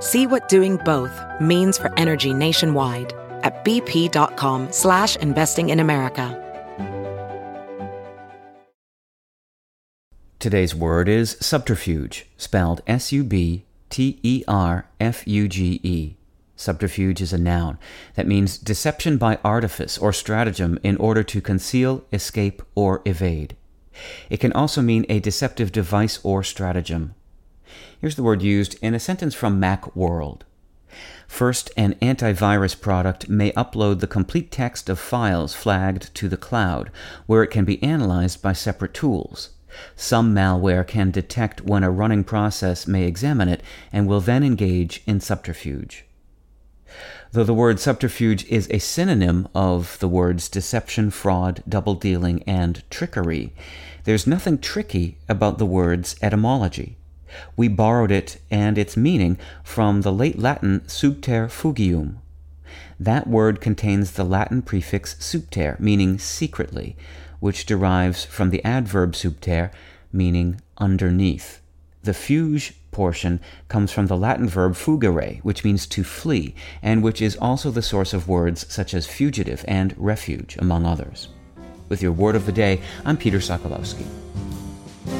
See what doing both means for energy nationwide at bp.com slash investing in America. Today's word is subterfuge, spelled S-U-B-T-E-R-F-U-G-E. Subterfuge is a noun that means deception by artifice or stratagem in order to conceal, escape, or evade. It can also mean a deceptive device or stratagem. Here's the word used in a sentence from Macworld. First, an antivirus product may upload the complete text of files flagged to the cloud, where it can be analyzed by separate tools. Some malware can detect when a running process may examine it and will then engage in subterfuge. Though the word subterfuge is a synonym of the words deception, fraud, double dealing, and trickery, there's nothing tricky about the word's etymology. We borrowed it and its meaning from the late Latin subter fugium. That word contains the Latin prefix subter, meaning secretly, which derives from the adverb subter, meaning underneath. The fuge portion comes from the Latin verb fugere, which means to flee, and which is also the source of words such as fugitive and refuge, among others. With your word of the day, I'm Peter Sokolowski.